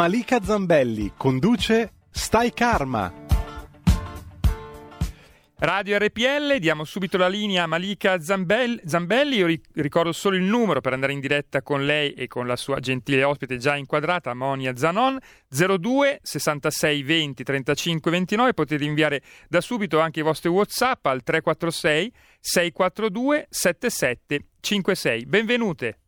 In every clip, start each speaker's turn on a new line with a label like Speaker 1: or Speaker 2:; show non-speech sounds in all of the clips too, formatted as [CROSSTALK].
Speaker 1: Malika Zambelli conduce Stai Karma.
Speaker 2: Radio RPL, diamo subito la linea a Malika Zambelli. Zambelli. Io ricordo solo il numero per andare in diretta con lei e con la sua gentile ospite già inquadrata, Monia Zanon, 02 66 20 35 29. Potete inviare da subito anche i vostri WhatsApp al 346 642 7756. Benvenute.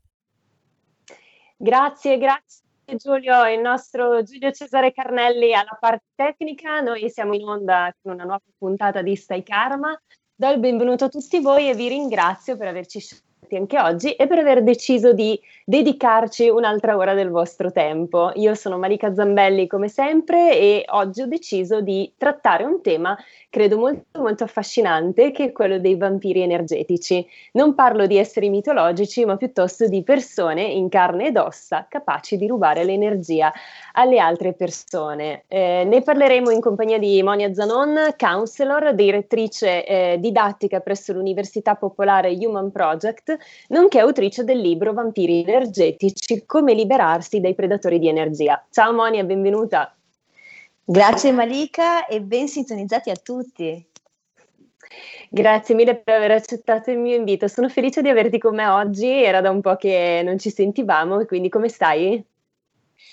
Speaker 3: Grazie, grazie. Giulio, il nostro Giulio Cesare Carnelli alla parte tecnica. Noi siamo in onda con una nuova puntata di Stai Karma. Do il benvenuto a tutti voi e vi ringrazio per averci scelto anche oggi e per aver deciso di dedicarci un'altra ora del vostro tempo. Io sono Marica Zambelli come sempre e oggi ho deciso di trattare un tema credo molto molto affascinante che è quello dei vampiri energetici. Non parlo di esseri mitologici, ma piuttosto di persone in carne ed ossa capaci di rubare l'energia alle altre persone. Eh, ne parleremo in compagnia di Monia Zanon, counselor, direttrice eh, didattica presso l'Università Popolare Human Project, nonché autrice del libro Vampiri energetici, come liberarsi dai predatori di energia. Ciao Monia, benvenuta.
Speaker 4: Grazie Malika e ben sintonizzati a tutti.
Speaker 3: Grazie mille per aver accettato il mio invito. Sono felice di averti con me oggi. Era da un po' che non ci sentivamo, quindi come stai?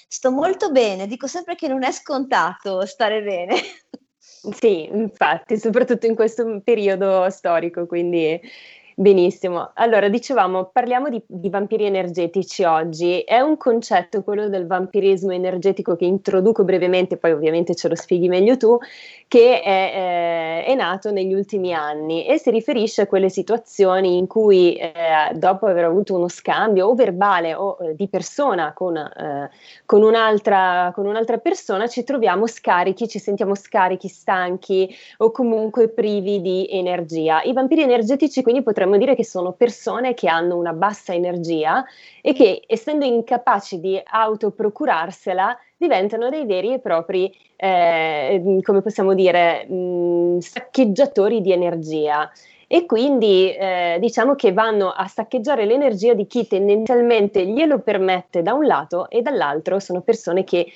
Speaker 4: Sto molto bene, dico sempre che non è scontato stare bene.
Speaker 3: Sì, infatti, soprattutto in questo periodo storico, quindi Benissimo, allora dicevamo, parliamo di, di, vampiri energetici oggi. È un concetto, quello del vampirismo energetico, che introduco brevemente, poi ovviamente ce lo spieghi meglio tu, che è, eh, è nato negli ultimi anni e si riferisce a quelle situazioni in cui eh, dopo aver avuto uno scambio o verbale o eh, di persona con, eh, con, un'altra, con un'altra persona ci troviamo scarichi, ci sentiamo scarichi, stanchi o comunque privi di energia. I vampiri energetici quindi potremmo potremmo dire che sono persone che hanno una bassa energia e che, essendo incapaci di autoprocurarsela, diventano dei veri e propri, eh, come possiamo dire, mh, saccheggiatori di energia e quindi eh, diciamo che vanno a saccheggiare l'energia di chi tendenzialmente glielo permette da un lato e dall'altro sono persone che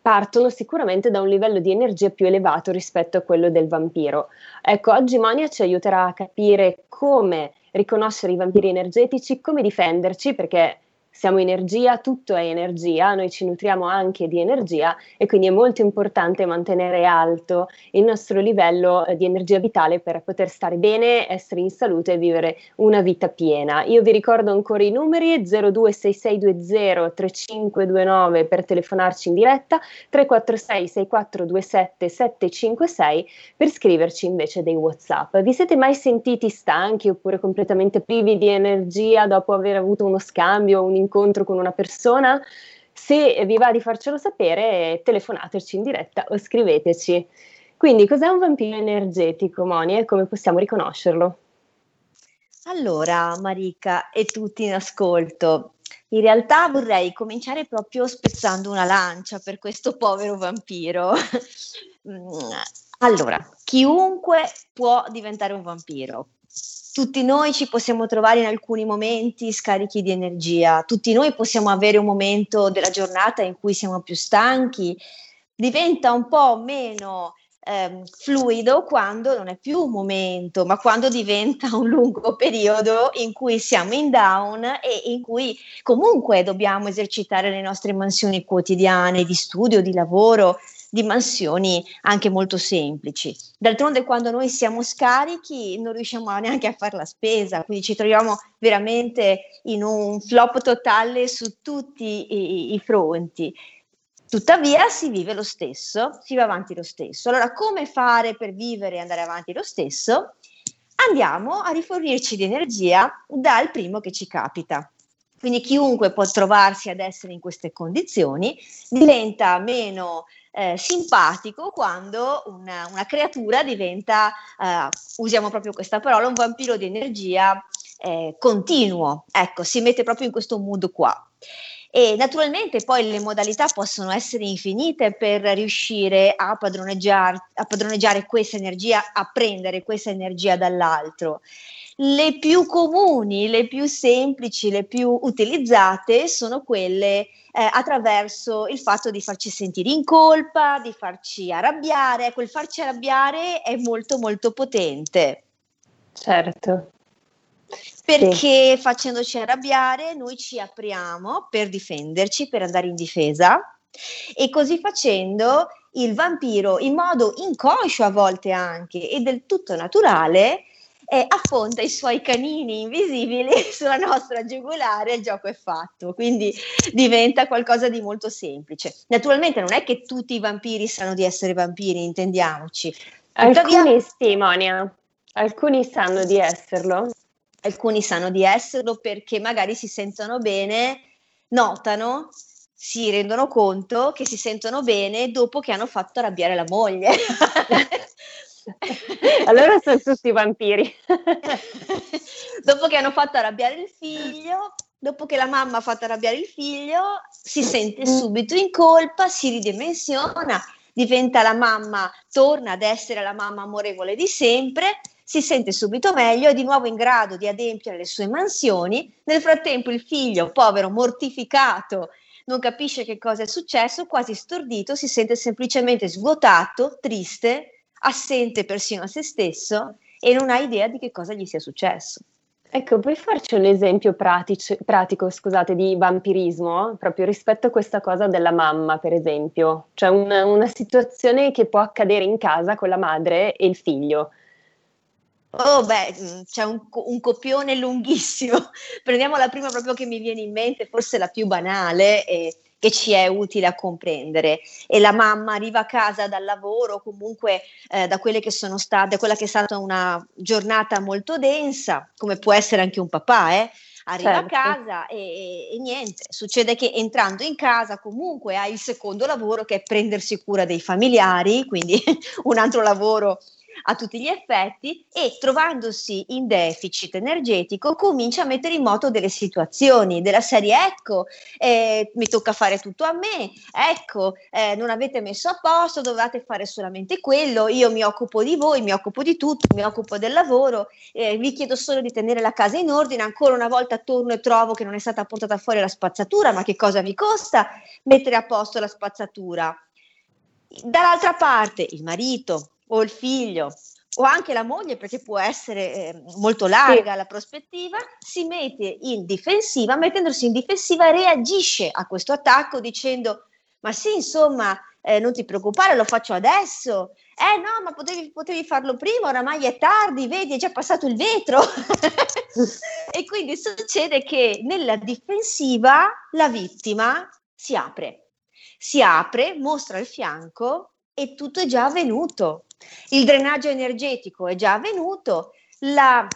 Speaker 3: partono sicuramente da un livello di energia più elevato rispetto a quello del vampiro. Ecco, oggi Monia ci aiuterà a capire come riconoscere i vampiri energetici, come difenderci, perché siamo energia, tutto è energia, noi ci nutriamo anche di energia e quindi è molto importante mantenere alto il nostro livello eh, di energia vitale per poter stare bene, essere in salute e vivere una vita piena. Io vi ricordo ancora i numeri 026620 3529 per telefonarci in diretta, 346 6427 756 per scriverci invece dei WhatsApp. Vi siete mai sentiti stanchi oppure completamente privi di energia dopo aver avuto uno scambio, un incontro con una persona, se vi va di farcelo sapere, telefonateci in diretta o scriveteci. Quindi, cos'è un vampiro energetico, Moni, e come possiamo riconoscerlo?
Speaker 4: Allora, Marica e tutti in ascolto, in realtà vorrei cominciare proprio spezzando una lancia per questo povero vampiro. [LAUGHS] Mm, allora, chiunque può diventare un vampiro, tutti noi ci possiamo trovare in alcuni momenti scarichi di energia, tutti noi possiamo avere un momento della giornata in cui siamo più stanchi, diventa un po' meno ehm, fluido quando non è più un momento, ma quando diventa un lungo periodo in cui siamo in down e in cui comunque dobbiamo esercitare le nostre mansioni quotidiane di studio, di lavoro, di mansioni anche molto semplici. D'altronde quando noi siamo scarichi non riusciamo neanche a fare la spesa, quindi ci troviamo veramente in un flop totale su tutti i, i fronti. Tuttavia si vive lo stesso, si va avanti lo stesso. Allora come fare per vivere e andare avanti lo stesso? Andiamo a rifornirci di energia dal primo che ci capita. quindi chiunque può trovarsi ad essere in queste condizioni, diventa meno eh, simpatico quando una, una creatura diventa, eh, usiamo proprio questa parola, un vampiro di energia eh, continuo, ecco, si mette proprio in questo mood qua. E naturalmente poi le modalità possono essere infinite per riuscire a padroneggiare, a padroneggiare questa energia, a prendere questa energia dall'altro. Le più comuni, le più semplici, le più utilizzate sono quelle eh, attraverso il fatto di farci sentire in colpa, di farci arrabbiare. Ecco, il farci arrabbiare è molto molto potente.
Speaker 3: Certo
Speaker 4: perché sì. facendoci arrabbiare noi ci apriamo per difenderci, per andare in difesa e così facendo il vampiro in modo inconscio a volte anche e del tutto naturale eh, affonda i suoi canini invisibili [LAUGHS] sulla nostra giugulare e il gioco è fatto, quindi diventa qualcosa di molto semplice. Naturalmente non è che tutti i vampiri sanno di essere vampiri, intendiamoci.
Speaker 3: Tuttavia, alcuni sì, Monia, alcuni sanno di esserlo
Speaker 4: alcuni sanno di esserlo perché magari si sentono bene, notano, si rendono conto che si sentono bene dopo che hanno fatto arrabbiare la moglie. [LAUGHS] [LAUGHS]
Speaker 3: allora sono tutti vampiri. [LAUGHS]
Speaker 4: dopo che hanno fatto arrabbiare il figlio, dopo che la mamma ha fatto arrabbiare il figlio, si sente subito in colpa, si ridimensiona, diventa la mamma, torna ad essere la mamma amorevole di sempre si sente subito meglio, è di nuovo in grado di adempiere le sue mansioni. Nel frattempo il figlio, povero, mortificato, non capisce che cosa è successo, quasi stordito, si sente semplicemente svuotato, triste, assente persino a se stesso e non ha idea di che cosa gli sia successo.
Speaker 3: Ecco, puoi farci un esempio pratico, pratico scusate, di vampirismo, proprio rispetto a questa cosa della mamma, per esempio? Cioè una, una situazione che può accadere in casa con la madre e il figlio.
Speaker 4: Oh, beh, mm, c'è un, un, copione lunghissimo. [LAUGHS] Prendiamo la prima proprio che mi viene in mente, forse la più banale e che ci è utile a comprendere. E la mamma arriva a casa dal lavoro, comunque eh, da quelle che sono state, quella che è stata una giornata molto densa, come può essere anche un papà, eh? arriva certo. a casa e, e, niente, succede che entrando in casa comunque ha il secondo lavoro che è prendersi cura dei familiari, quindi [LAUGHS] un altro lavoro a tutti gli effetti e trovandosi in deficit energetico comincia a mettere in moto delle situazioni della serie ecco eh, mi tocca fare tutto a me ecco eh, non avete messo a posto dovete fare solamente quello io mi occupo di voi mi occupo di tutto mi occupo del lavoro eh, vi chiedo solo di tenere la casa in ordine ancora una volta torno e trovo che non è stata portata fuori la spazzatura ma che cosa vi costa mettere a posto la spazzatura? Dall'altra parte il marito o il figlio o anche la moglie, perché può essere eh, molto larga sì. la prospettiva, si mette in difensiva, mettendosi in difensiva reagisce a questo attacco dicendo ma sì, insomma, eh, non ti preoccupare, lo faccio adesso. Eh no, ma potevi, potevi, farlo prima, oramai è tardi, vedi, è già passato il vetro. [LAUGHS] e quindi succede che nella difensiva la vittima si apre, si apre, mostra il fianco e tutto è già avvenuto il drenaggio energetico è già avvenuto, la,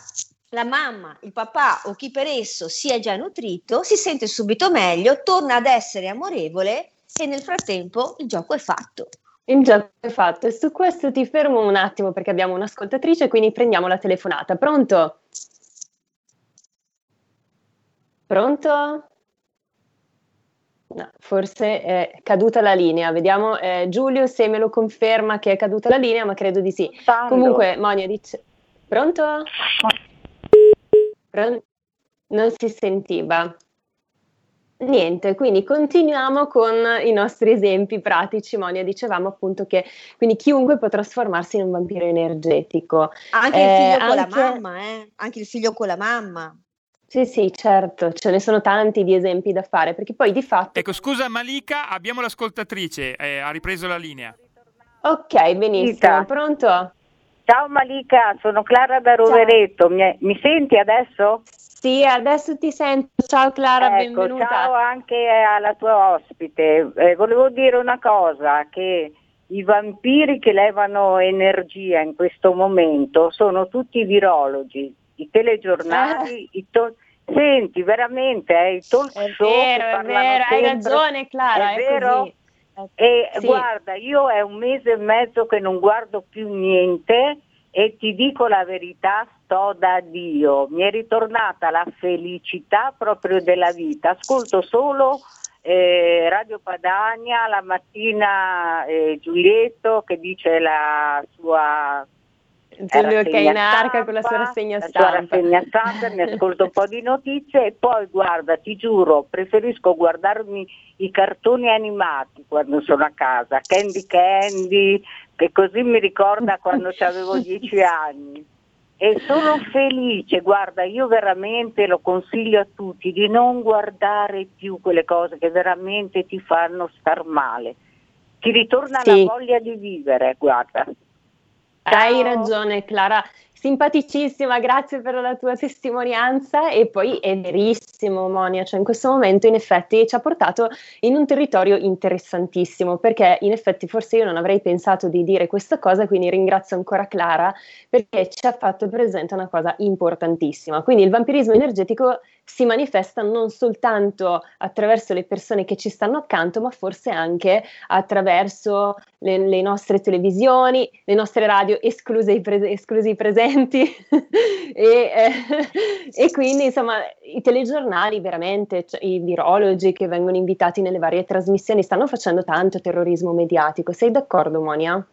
Speaker 4: la mamma, il papà o chi per esso si è già nutrito, si sente subito meglio, torna ad essere amorevole e nel frattempo il gioco è fatto.
Speaker 3: Il gioco è fatto e su questo ti fermo un attimo perché abbiamo un'ascoltatrice, quindi prendiamo la telefonata. Pronto? Pronto? No, forse è caduta la linea. Vediamo eh, Giulio se me lo conferma che è caduta la linea, ma credo di sì.
Speaker 5: Stando.
Speaker 3: Comunque, Monia dice: Pronto? Pron- non si sentiva. Niente, quindi continuiamo con i nostri esempi pratici. Monia, dicevamo appunto che quindi chiunque può trasformarsi in un vampiro energetico.
Speaker 4: Anche eh, il figlio con anche... la mamma, eh? Anche il figlio con la mamma.
Speaker 3: Sì, sì, certo, ce ne sono tanti di esempi da fare, perché poi di fatto...
Speaker 2: Ecco, scusa Malika, abbiamo l'ascoltatrice, eh, ha ripreso la linea.
Speaker 3: Ok, benissimo, Ita. pronto?
Speaker 5: Ciao Malika, sono Clara da Rovereto, mi, mi, senti adesso?
Speaker 3: Sì, adesso ti sento, ciao Clara,
Speaker 5: ecco,
Speaker 3: benvenuta.
Speaker 5: Ciao anche alla tua ospite, eh, volevo dire una cosa, che i vampiri che levano energia in questo momento sono tutti virologi, i telegiornali, eh. i, to- Senti, veramente, è il talk
Speaker 3: è
Speaker 5: show
Speaker 3: vero, è vero, hai ragione Clara,
Speaker 5: è, è vero?
Speaker 3: Così.
Speaker 5: E
Speaker 3: sì.
Speaker 5: guarda, io è un mese e mezzo che non guardo più niente e ti dico la verità, sto da Dio. Mi è ritornata la felicità proprio della vita. Ascolto solo eh, Radio Padania, la mattina eh, Giulietto che dice la sua
Speaker 3: Giulio che è in arca con la sua rassegna
Speaker 5: la
Speaker 3: stampa.
Speaker 5: Sua rassegna stampa, mi ascolto un po' di notizie e poi guarda, ti giuro, preferisco guardarmi i cartoni animati quando sono a casa, Candy Candy, che così mi ricorda quando [LAUGHS] avevo dieci anni. E sono felice, guarda, io veramente lo consiglio a tutti di non guardare più quelle cose che veramente ti fanno star male. Ti ritorna
Speaker 3: Sì.
Speaker 5: la voglia di vivere, guarda.
Speaker 3: Hai ragione Clara, simpaticissima, grazie per la tua testimonianza. E poi è verissimo Monia, cioè in questo momento in effetti ci ha portato in un territorio interessantissimo perché in effetti forse io non avrei pensato di dire questa cosa, quindi ringrazio ancora Clara perché ci ha fatto presente una cosa importantissima, quindi il vampirismo energetico si manifesta non soltanto attraverso le persone che ci stanno accanto, ma forse anche attraverso le, le nostre televisioni, le nostre radio, escluse i, pre- esclusi i presenti, [LAUGHS] e, eh, e quindi insomma i telegiornali veramente, cioè, i virologi che vengono invitati nelle varie trasmissioni stanno facendo tanto terrorismo mediatico. Sei d'accordo, Monia?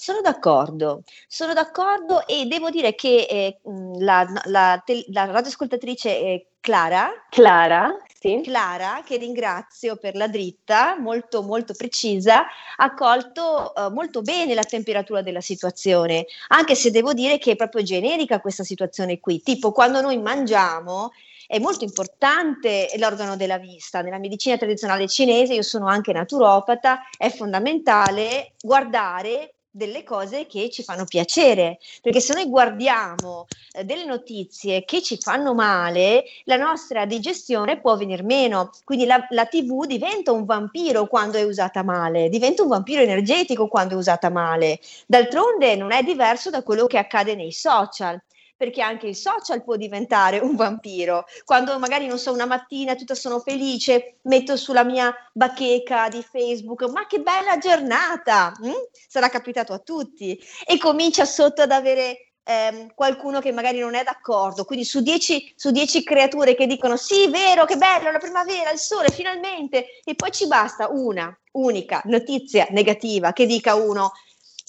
Speaker 4: Sono d'accordo, sono d'accordo e devo dire che eh, la, la, la radioascoltatrice eh, Clara,
Speaker 3: Clara? Sì.
Speaker 4: Clara, che ringrazio per la dritta, molto molto precisa, ha colto eh, molto bene la temperatura della situazione, anche se devo dire che è proprio generica questa situazione qui, tipo quando noi mangiamo è molto importante l'organo della vista. Nella medicina tradizionale cinese, io sono anche naturopata, è fondamentale guardare delle cose che ci fanno piacere, perché se noi guardiamo eh, delle notizie che ci fanno male, la nostra digestione può venir meno. Quindi la, la TV diventa un vampiro quando è usata male, diventa un vampiro energetico quando è usata male. D'altronde non è diverso da quello che accade nei social perché anche il social può diventare un vampiro. Quando magari, non so, una mattina tutta sono felice, metto sulla mia bacheca di Facebook, ma che bella giornata! Mm? Sarà capitato a tutti. E comincia sotto ad avere ehm, qualcuno che magari non è d'accordo. Quindi su dieci, su dieci creature che dicono sì, vero, che bello, la primavera, il sole, finalmente, e poi ci basta una unica notizia negativa che dica uno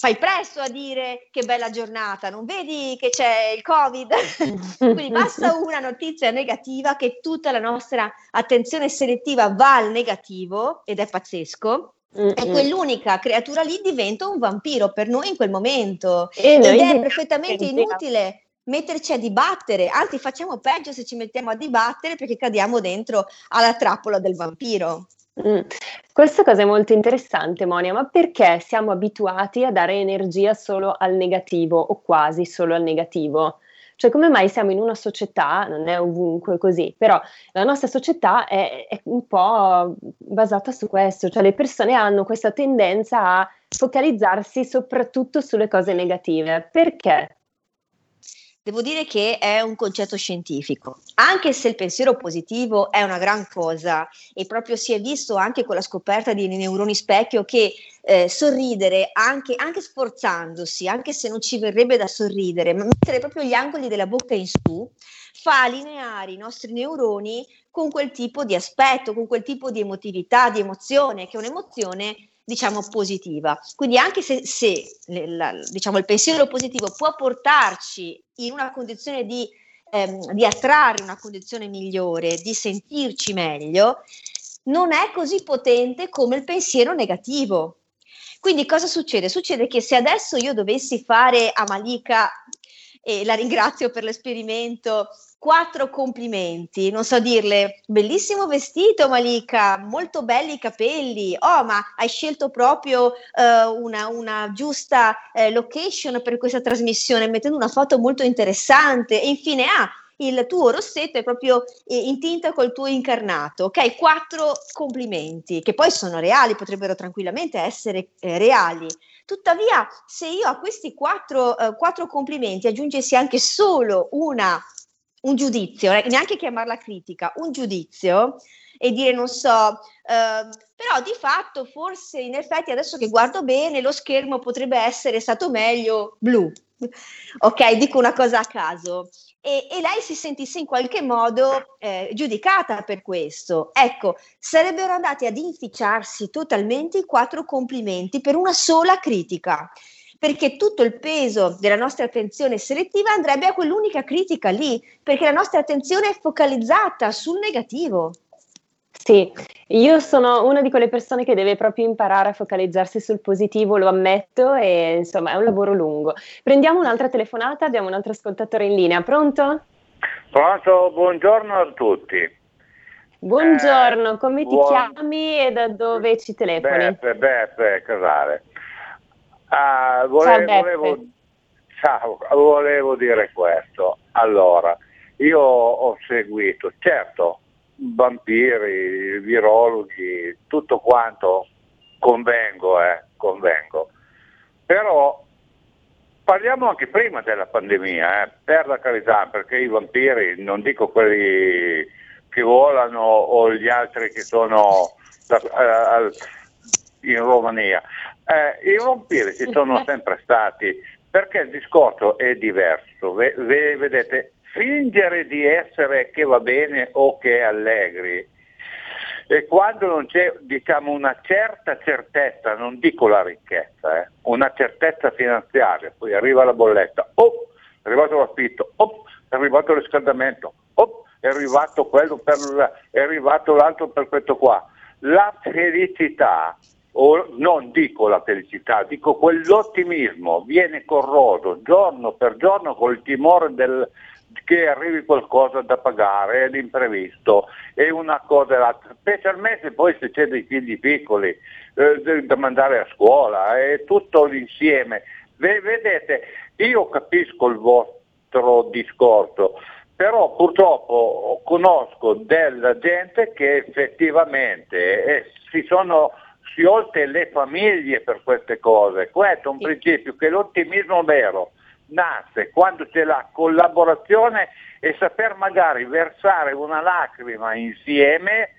Speaker 4: fai presto a dire che bella giornata, non vedi che c'è il Covid? [LAUGHS] Quindi basta una notizia negativa che tutta la nostra attenzione selettiva va al negativo ed è pazzesco.
Speaker 3: Mm-mm.
Speaker 4: E quell'unica creatura lì diventa un vampiro per noi in quel momento.
Speaker 3: E
Speaker 4: Ed è perfettamente inutile metterci a dibattere, anzi facciamo peggio se ci mettiamo a dibattere perché cadiamo dentro alla trappola del vampiro.
Speaker 3: Mm. Questa cosa è molto interessante, Monia, ma perché siamo abituati a dare energia solo al negativo o quasi solo al negativo? Cioè, come mai siamo in una società, non è ovunque così, però la nostra società è, è un po' basata su questo, cioè le persone hanno questa tendenza a focalizzarsi soprattutto sulle cose negative. Perché?
Speaker 4: Devo dire che è un concetto scientifico, anche se il pensiero positivo è una gran cosa e proprio si è visto anche con la scoperta di neuroni specchio che eh, sorridere anche, anche sforzandosi, anche se non ci verrebbe da sorridere, ma mettere proprio gli angoli della bocca in su, fa allineare i nostri neuroni con quel tipo di aspetto, con quel tipo di emotività, di emozione, che è un'emozione diciamo positiva. Quindi anche se, se la- diciamo, il pensiero positivo può portarci in una condizione di, ehm, di attrarre una condizione migliore, di sentirci meglio, non è così potente come il pensiero negativo. Quindi cosa succede? Succede che se adesso io dovessi fare a Malika, e la ringrazio per l'esperimento, quattro complimenti, non so dirle, bellissimo vestito Malika, molto belli i capelli, oh ma hai scelto proprio eh, una, una giusta eh, location per questa trasmissione, mettendo una foto molto interessante e infine ah, il tuo rossetto è proprio eh, in tinta col tuo incarnato, ok? Quattro complimenti che poi sono reali, potrebbero tranquillamente essere eh, reali. Tuttavia, se io a questi quattro, eh, quattro complimenti aggiungessi anche solo una un giudizio, eh, neanche chiamarla critica, un giudizio e dire non so, eh, però di fatto forse in effetti adesso che guardo bene lo schermo potrebbe essere stato meglio blu. Ok, dico una cosa a caso. E, e lei si sentisse in qualche modo eh, giudicata per questo. Ecco, sarebbero andati ad inficiarsi totalmente i quattro complimenti per una sola critica perché tutto il peso della nostra attenzione selettiva andrebbe a quell'unica critica lì, perché la nostra attenzione è focalizzata sul negativo.
Speaker 3: Sì, io sono una di quelle persone che deve proprio imparare a focalizzarsi sul positivo, lo ammetto, e insomma è un lavoro lungo. Prendiamo un'altra telefonata, abbiamo un altro ascoltatore in linea, pronto?
Speaker 6: Pronto, buongiorno a tutti.
Speaker 3: Buongiorno, eh, come ti buon... chiami e da dove ci telefoni?
Speaker 6: Beppe, Beppe Casale. Ah, volevo, ciao, volevo, ciao, volevo dire questo. Allora, io ho seguito, certo, vampiri, virologhi, tutto quanto convengo, eh, convengo. Però parliamo anche prima della pandemia, eh, per la carità, perché i vampiri, non dico quelli che volano o gli altri che sono uh, in Romania, eh, I vampiri ci sono [LAUGHS] sempre stati, perché il discorso è diverso. V- v- vedete, fingere di essere che va bene o che è allegri, e quando non c'è diciamo, una certa certezza, non dico la ricchezza, eh, una certezza finanziaria, poi arriva la bolletta, oh, è arrivato l'affitto, oh, è arrivato il riscaldamento, oh, è arrivato quello per, è arrivato l'altro per questo qua. La felicità o non dico la felicità, dico quell'ottimismo viene corroso giorno per giorno col timore del, che arrivi qualcosa da pagare, l'imprevisto, e una cosa l'altra, specialmente poi se c'è dei figli piccoli eh, da mandare a scuola, è tutto l'insieme. vedete, io capisco il vostro discorso, però purtroppo conosco della gente che effettivamente eh, si sono si oltre le famiglie per queste cose. Questo è un principio che l'ottimismo vero nasce quando c'è la collaborazione e saper magari versare una lacrima insieme,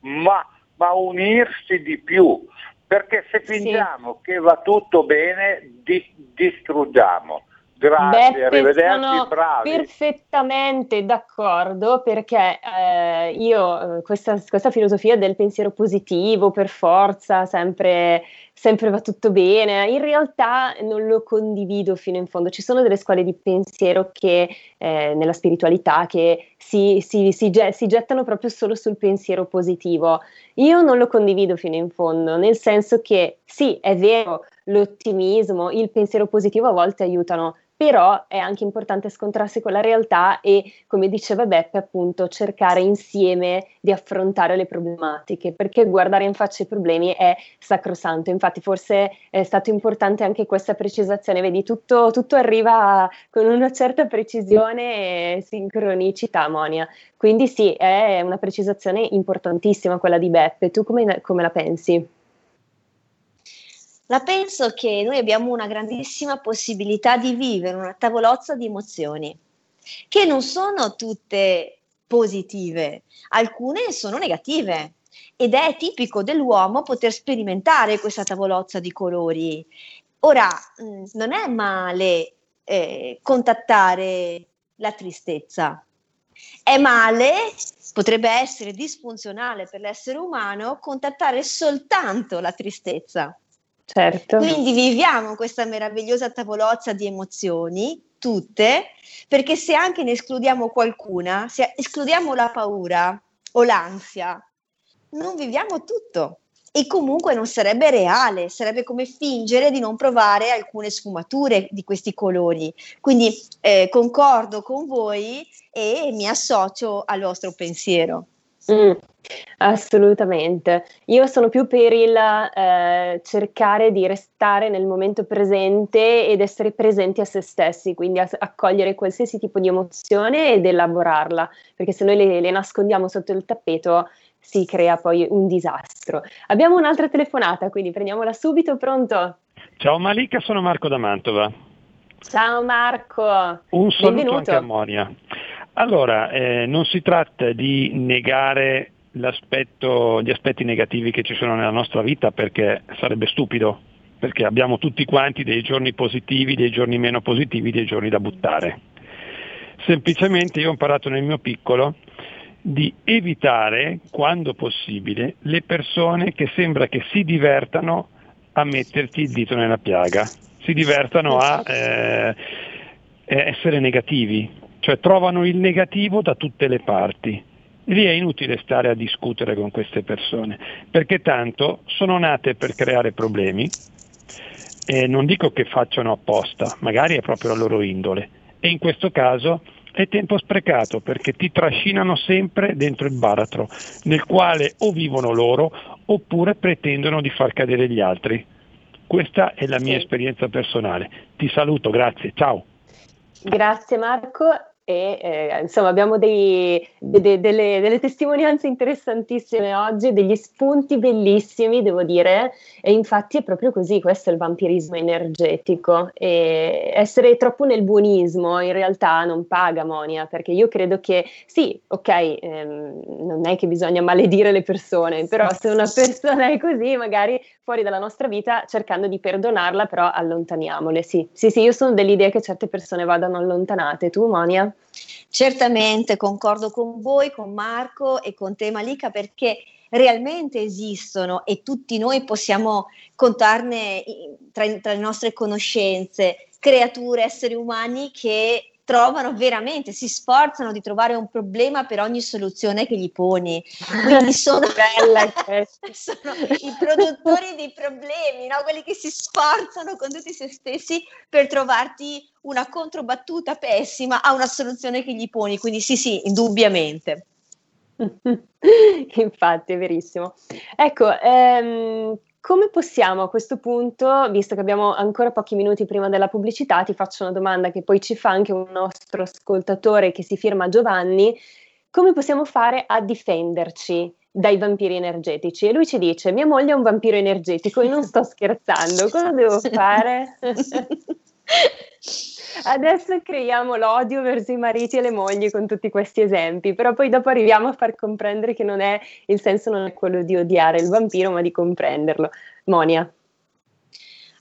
Speaker 6: ma, ma unirsi di più. Perché se fingiamo sì. che va tutto bene, di, distruggiamo. Grazie, Beppe, arrivederci,
Speaker 3: sono
Speaker 6: bravi.
Speaker 3: perfettamente d'accordo perché eh, io eh, questa, questa, filosofia del pensiero positivo per forza, sempre, sempre, va tutto bene, in realtà non lo condivido fino in fondo. Ci sono delle scuole di pensiero che eh, nella spiritualità che si, si, si, si gettano proprio solo sul pensiero positivo. Io non lo condivido fino in fondo, nel senso che sì, è vero, l'ottimismo, il pensiero positivo a volte aiutano però è anche importante scontrarsi con la realtà e, come diceva Beppe, appunto, cercare insieme di affrontare le problematiche, perché guardare in faccia i problemi è sacrosanto. Infatti, forse è stato importante anche questa precisazione, vedi, tutto, tutto arriva con una certa precisione e sincronicità, Monia. Quindi sì, è una precisazione importantissima quella di Beppe. Tu come, come la pensi?
Speaker 4: La penso che noi abbiamo una grandissima possibilità di vivere una tavolozza di emozioni, che non sono tutte positive, alcune sono negative. Ed è tipico dell'uomo poter sperimentare questa tavolozza di colori. Ora, mh, non è male eh, contattare la tristezza, è male, potrebbe essere disfunzionale per l'essere umano contattare soltanto la tristezza.
Speaker 3: Certo.
Speaker 4: Quindi viviamo questa meravigliosa tavolozza di emozioni, tutte, perché se anche ne escludiamo qualcuna, se escludiamo la paura o l'ansia, non viviamo tutto. E comunque non sarebbe reale, sarebbe come fingere di non provare alcune sfumature di questi colori. Quindi eh, concordo con voi e mi associo al vostro pensiero.
Speaker 3: Mm, assolutamente. Io sono più per il eh, cercare di restare nel momento presente ed essere presenti a se stessi, quindi accogliere qualsiasi tipo di emozione ed elaborarla, perché se noi le, le nascondiamo sotto il tappeto si crea poi un disastro. Abbiamo un'altra telefonata, quindi prendiamola subito, pronto?
Speaker 7: Ciao Malika, sono Marco da Mantova.
Speaker 3: Ciao Marco.
Speaker 7: Un saluto Benvenuto. anche a Monia. Allora, eh, non si tratta di negare gli aspetti negativi che ci sono nella nostra vita perché sarebbe stupido, perché abbiamo tutti quanti dei giorni positivi, dei giorni meno positivi, dei giorni da buttare. Semplicemente io ho imparato nel mio piccolo di evitare, quando possibile, le persone che sembra che si divertano a metterti il dito nella piaga, si divertano a eh, essere negativi, cioè trovano il negativo da tutte le parti. Lì è inutile stare a discutere con queste persone, perché tanto sono nate per creare problemi e non dico che facciano apposta, magari è proprio la loro indole. E in questo caso è tempo sprecato perché ti trascinano sempre dentro il baratro, nel quale o vivono loro oppure pretendono di far cadere gli altri. Questa è la mia esperienza personale. Ti saluto, grazie, ciao.
Speaker 3: Grazie Marco e eh, insomma abbiamo dei, de, de, delle, delle, testimonianze interessantissime oggi, degli spunti bellissimi devo dire. E infatti è proprio così, questo è il vampirismo energetico. E essere troppo nel buonismo in realtà non paga Monia perché io credo che sì, ok, ehm, non è che bisogna maledire le persone, però se una persona è così magari fuori dalla nostra vita cercando di perdonarla però allontaniamole, sì, sì, sì, io sono dell'idea che certe persone vadano allontanate, tu Monia?
Speaker 4: Certamente concordo con voi, con Marco e con te Malika perché realmente esistono e tutti noi possiamo contarne tra, tra le nostre conoscenze creature, esseri umani che trovano veramente, si sforzano di trovare un problema per ogni soluzione che gli poni. Quindi sono, [LAUGHS] [LAUGHS] sono i produttori dei problemi, no? quelli che si sforzano con tutti se stessi per trovarti una controbattuta pessima a una soluzione che gli poni. Quindi sì, sì, indubbiamente. [LAUGHS]
Speaker 3: Infatti, è verissimo. Ecco, ehm, come possiamo a questo punto, visto che abbiamo ancora pochi minuti prima della pubblicità, ti faccio una domanda che poi ci fa anche un nostro ascoltatore che si firma Giovanni, come possiamo fare a difenderci dai vampiri energetici? E lui ci dice, mia moglie è un vampiro energetico e non sto scherzando, cosa devo [LAUGHS] fare? [LAUGHS] Adesso creiamo l'odio verso i mariti e le mogli con tutti questi esempi, però poi dopo arriviamo a far comprendere che non è, il senso non è quello di odiare il vampiro, ma di comprenderlo. Monia.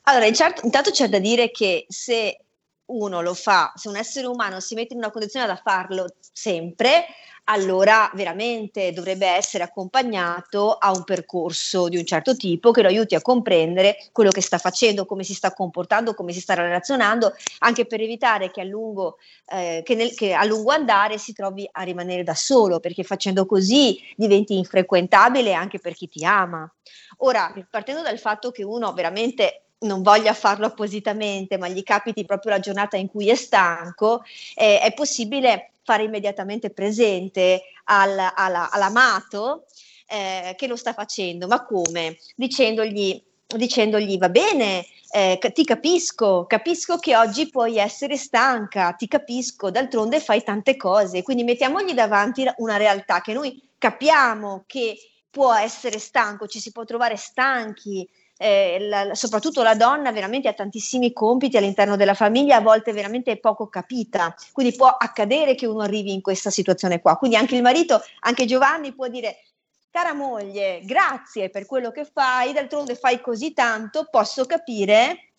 Speaker 4: Allora, intanto c'è da dire che se uno lo fa, se un essere umano si mette in una condizione da farlo sempre, allora veramente dovrebbe essere accompagnato a un percorso di un certo tipo che lo aiuti a comprendere quello che sta facendo, come si sta comportando, come si sta relazionando, anche per evitare che a lungo, eh, che nel, che a lungo andare si trovi a rimanere da solo, perché facendo così diventi infrequentabile anche per chi ti ama. Ora, partendo dal fatto che uno veramente non voglia farlo appositamente, ma gli capiti proprio la giornata in cui è stanco, eh, è possibile fare immediatamente presente al, alla, all'amato eh, che lo sta facendo. Ma come? Dicendogli, dicendogli va bene, eh, ti capisco, capisco che oggi puoi essere stanca, ti capisco, d'altronde fai tante cose, quindi mettiamogli davanti una realtà che noi capiamo che può essere stanco, ci si può trovare stanchi, eh, la, soprattutto la donna veramente ha tantissimi compiti all'interno della famiglia, a volte veramente è poco capita, quindi può accadere che uno arrivi in questa situazione qua. Quindi anche il marito, anche Giovanni può dire cara moglie, grazie per quello che fai, d'altronde fai così tanto, posso capire,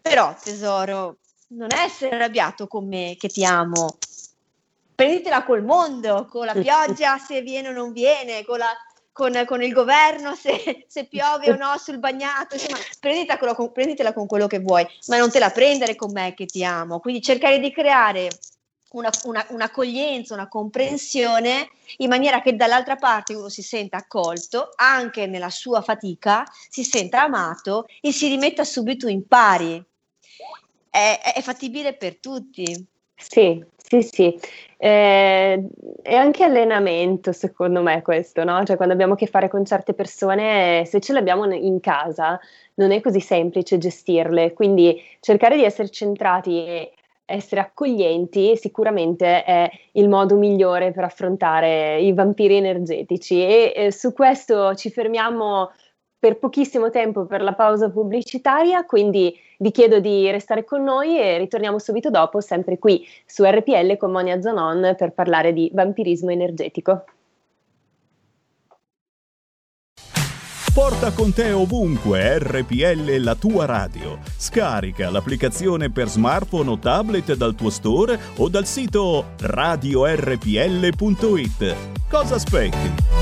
Speaker 4: però tesoro, non essere arrabbiato con me che ti amo. Prenditela col mondo, con la pioggia se viene o non viene, con la con, con il governo [LAUGHS] se, se, piove o no sul bagnato, insomma, prenditela con, prenditela con quello che vuoi, ma non te la prendere con me che ti amo. Quindi cercare di creare una, una, un'accoglienza, una comprensione in maniera che dall'altra parte uno si senta accolto, anche nella sua fatica, si senta amato e si rimetta subito in pari. È, è fattibile per tutti.
Speaker 3: Sì, sì, sì. Eh, è anche allenamento, secondo me, questo, no? Cioè, quando abbiamo a che fare con certe persone, se ce le abbiamo in casa, non è così semplice gestirle. Quindi cercare di essere centrati e essere accoglienti sicuramente è il modo migliore per affrontare i vampiri energetici. E eh, su questo ci fermiamo per pochissimo tempo per la pausa pubblicitaria, quindi vi chiedo di restare con noi e ritorniamo subito dopo, sempre qui su RPL con Monia Zanon per parlare di vampirismo energetico.
Speaker 8: Porta con te ovunque RPL la tua radio. Scarica l'applicazione per smartphone o tablet dal tuo store o dal sito radiorpl.it. Cosa aspetti?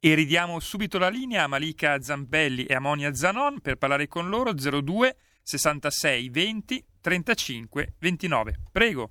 Speaker 2: E ridiamo subito la linea a Malika Zambelli e Amonia Zanon per parlare con loro 02 66 20 35 29. Prego.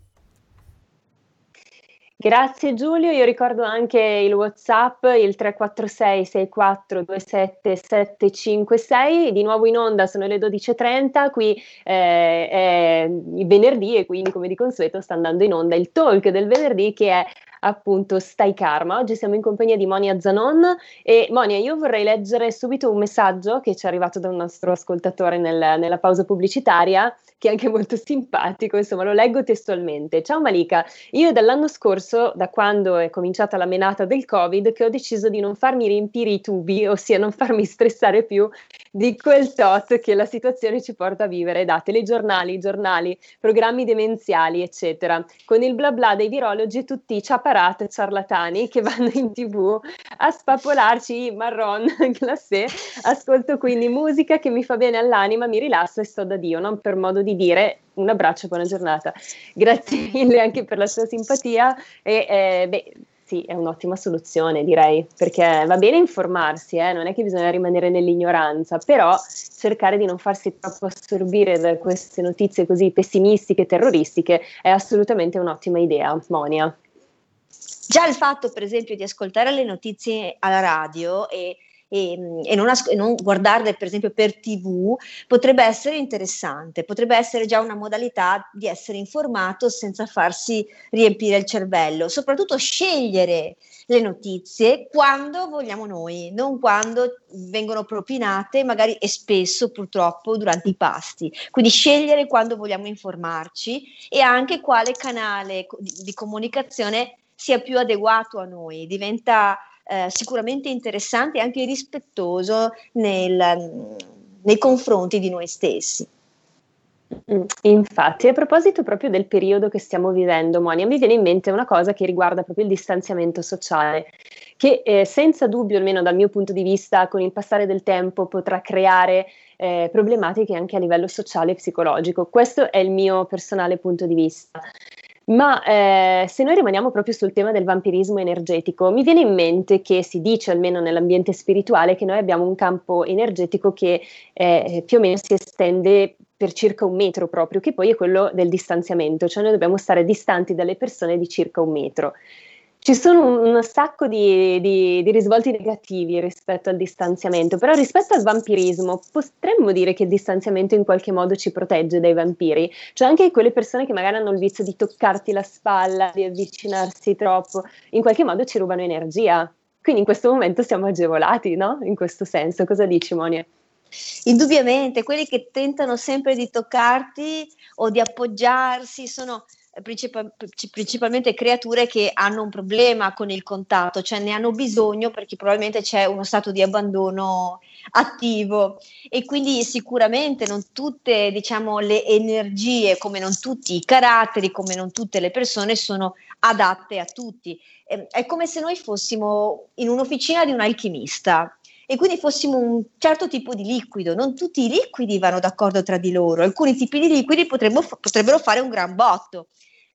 Speaker 3: Grazie Giulio, io ricordo anche il Whatsapp, il 346 64 27 756, di nuovo in onda sono le 12.30, qui eh, è il venerdì e quindi come di consueto sta andando in onda il talk del venerdì che è appunto Stai Karma. Oggi siamo in compagnia di Monia Zanon e Monia, io vorrei leggere subito un messaggio che ci è arrivato da un nostro ascoltatore nel, nella pausa pubblicitaria che è anche molto [LAUGHS] simpatico, insomma lo leggo testualmente. Ciao Malika, io dall'anno scorso, da quando è cominciata la menata del Covid, che ho deciso di non farmi riempire i tubi, ossia non farmi stressare più di quel tot che la situazione ci porta a vivere da telegiornali, giornali, programmi demenziali, eccetera, con il bla bla dei virologi tutti ciaparate ciarlatani che vanno in tv a spapolarci marron [LAUGHS] glacé. Ascolto quindi musica che mi fa bene all'anima, mi rilasso e sto da Dio, non per modo di dire un abbraccio e buona giornata. Grazie [LAUGHS] mille anche per la sua simpatia e eh, beh, sì, è un'ottima soluzione, direi, perché va bene informarsi, eh? non è che bisogna rimanere nell'ignoranza, però cercare di non farsi troppo assorbire da queste notizie così pessimistiche e terroristiche è assolutamente un'ottima idea, Monia.
Speaker 4: Già il fatto, per esempio, di ascoltare le notizie alla radio e e, e, non, as- e, non, guardarle per esempio per tv potrebbe essere interessante, potrebbe essere già una modalità di essere informato senza farsi riempire il cervello, soprattutto scegliere le notizie quando vogliamo noi, non quando vengono propinate magari e spesso purtroppo durante i pasti. Quindi scegliere quando vogliamo informarci e anche quale canale di, comunicazione sia più adeguato a noi, diventa eh, sicuramente interessante e anche rispettoso nel, nei confronti di noi stessi.
Speaker 3: Mm, infatti, a proposito proprio del periodo che stiamo vivendo, Monia, mi viene in mente una cosa che riguarda proprio il distanziamento sociale, che eh, senza dubbio, almeno dal mio punto di vista, con il passare del tempo potrà creare eh, problematiche anche a livello sociale e psicologico. Questo è il mio personale punto di vista. Ma eh, se noi rimaniamo proprio sul tema del vampirismo energetico, mi viene in mente che si dice, almeno nell'ambiente spirituale, che noi abbiamo un campo energetico che eh, più o meno si estende per circa un metro proprio, che poi è quello del distanziamento, cioè noi dobbiamo stare distanti dalle persone di circa un metro. Ci sono un, sacco di, di, di, risvolti negativi rispetto al distanziamento, però rispetto al vampirismo potremmo dire che il distanziamento in qualche modo ci protegge dai vampiri, cioè anche quelle persone che magari hanno il vizio di toccarti la spalla, di avvicinarsi troppo, in qualche modo ci rubano energia. Quindi in questo momento siamo agevolati, no? In questo senso, cosa dici Monia?
Speaker 4: Indubbiamente, quelli che tentano sempre di toccarti o di appoggiarsi sono principal- principalmente creature che hanno un problema con il contatto, cioè ne hanno bisogno perché probabilmente c'è uno stato di abbandono attivo e quindi sicuramente non tutte diciamo le energie come non tutti i caratteri come non tutte le persone sono adatte a tutti ehm, è come se noi fossimo in un'officina di un alchimista e quindi fossimo un certo tipo di liquido. Non tutti i liquidi vanno d'accordo tra di loro, alcuni tipi di liquidi potrebbero fare un gran botto.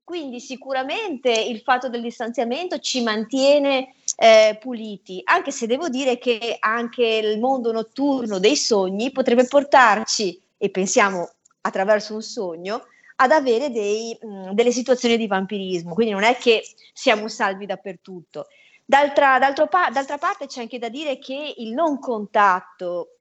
Speaker 4: Quindi sicuramente il fatto del distanziamento ci mantiene eh, puliti, anche se devo dire che anche il mondo notturno dei sogni potrebbe portarci, e pensiamo attraverso un sogno, ad avere dei, mh, delle situazioni di vampirismo, quindi non è che siamo salvi dappertutto. D'altra, d'altra parte c'è anche da dire che il non contatto